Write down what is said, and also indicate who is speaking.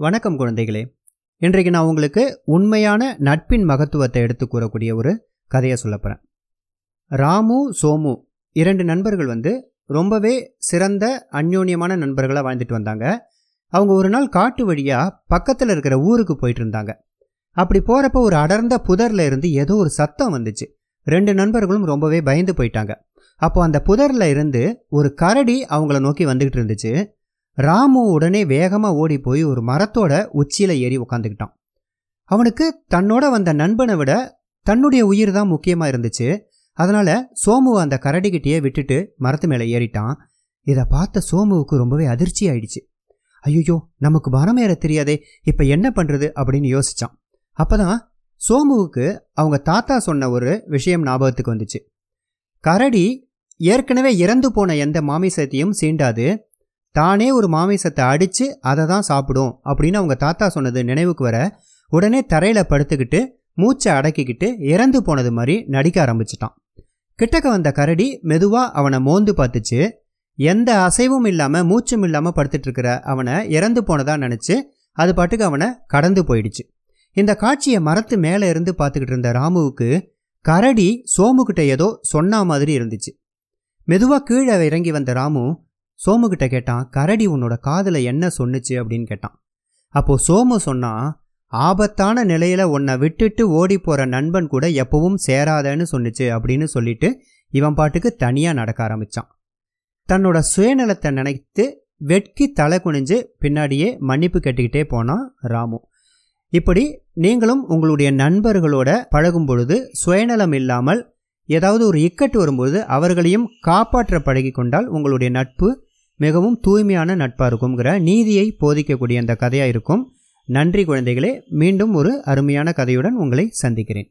Speaker 1: வணக்கம் குழந்தைகளே. இன்றைக்கு நான் உங்களுக்கு உண்மையான நட்பின் மகத்துவத்தை எடுத்து கூறக்கூடிய ஒரு கதையை சொல்ல போகிறேன் ராமு சோமு இரண்டு நண்பர்கள் வந்து ரொம்பவே சிறந்த அந்யோன்யமான நண்பர்களாக வாழ்ந்துட்டு வந்தாங்க. அவங்க ஒரு நாள் காட்டு வழியாக பக்கத்தில் இருக்கிற ஊருக்கு போயிட்டு இருந்தாங்க. அப்படி போகிறப்ப ஒரு அடர்ந்த புதரில் இருந்து ஏதோ ஒரு சத்தம் வந்துச்சு. ரெண்டு நண்பர்களும் ரொம்பவே பயந்து போயிட்டாங்க. அப்போ அந்த புதரில் இருந்து ஒரு கரடி அவங்கள நோக்கி வந்துக்கிட்டு இருந்துச்சு. ராமு உடனே வேகமாக ஓடி போய் ஒரு மரத்தோட உச்சியில் ஏறி உக்காந்துக்கிட்டான். அவனுக்கு தன்னோட வந்த நண்பனை விட தன்னுடைய உயிர் தான் முக்கியமாக இருந்துச்சு. அதனால் சோமுவை அந்த கரடிக்கிட்டேயே விட்டுட்டு மரத்து மேலே ஏறிட்டான். இதை பார்த்த சோமுவுக்கு ரொம்பவே அதிர்ச்சி ஆயிடுச்சு. ஐயோ நமக்கு மரம் ஏற தெரியாதே இப்போ என்ன பண்ணுறது அப்படின்னு யோசிச்சான். அப்பதான் சோமுவுக்கு அவங்க தாத்தா சொன்ன ஒரு விஷயம் ஞாபகத்துக்கு வந்துச்சு. கரடி ஏற்கனவே இறந்து போன எந்த மாமிசத்தையும் சீண்டாது தானே ஒரு மாமிசத்தை அடித்து அதை தான் சாப்பிடும் அப்படின்னு அவங்க தாத்தா சொன்னது நினைவுக்கு வர உடனே தரையில் படுத்துக்கிட்டு மூச்சை அடக்கிக்கிட்டு இறந்து போனது மாதிரி நடிக்க ஆரம்பிச்சிட்டான். கிட்டக்க வந்த கரடி மெதுவாக அவனை மோந்து பார்த்துச்சு. எந்த அசைவும் இல்லாமல் மூச்சும் இல்லாமல் படுத்துட்டு இருக்கிற அவனை இறந்து போனதா நினச்சி அது பாட்டுக்கு அவனை கடந்து போயிடுச்சு. இந்த காட்சியை மரத்து மேலே இருந்து பார்த்துக்கிட்டு இருந்த ராமுவுக்கு கரடி சோமுக்கிட்ட ஏதோ சொன்ன மாதிரி இருந்துச்சு. மெதுவாக கீழே இறங்கி வந்த ராமு சோமுகிட்ட கேட்டான் கரடி உன்னோட காதில் என்ன சொன்னுச்சு? அப்படின்னு கேட்டான். அப்போது சோமு சொன்னான் ஆபத்தான நிலையில் உன்னை விட்டுட்டு ஓடி போகிற நண்பன் கூட எப்பவும் சேராதன்னு சொன்னுச்சு அப்படின்னு சொல்லிட்டு இவன் பாட்டுக்கு தனியாக நடக்க ஆரம்பிச்சான். தன்னோட சுயநலத்தை நினைத்து வெட்கி தலை குனிஞ்சு பின்னாடியே மன்னிப்பு கேட்டுக்கிட்டே போனான் ராமு. இப்படி நீங்களும் உங்களுடைய நண்பர்களோட பழகும் பொழுது சுயநலம் இல்லாமல் ஏதாவது ஒரு இக்கட்டு வரும்போது அவர்களையும் காப்பாற்ற பழகி கொண்டால் உங்களுடைய நட்பு மிகவும் தூய்மையான நட்பாக இருக்குங்கிற நீதியை போதிக்கக்கூடிய அந்த கதையாக இருக்கும். நன்றி குழந்தைகளே மீண்டும் ஒரு அருமையான கதையுடன் உங்களை சந்திக்கிறேன்.